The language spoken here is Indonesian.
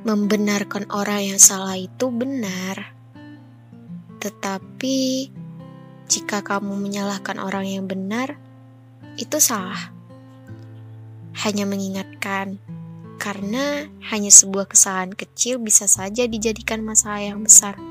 membenarkan orang yang salah itu benar. Tetapi jika kamu menyalahkan orang yang benar, itu salah. Hanya mengingatkan, karena hanya sebuah kesalahan kecil bisa saja dijadikan masalah yang besar.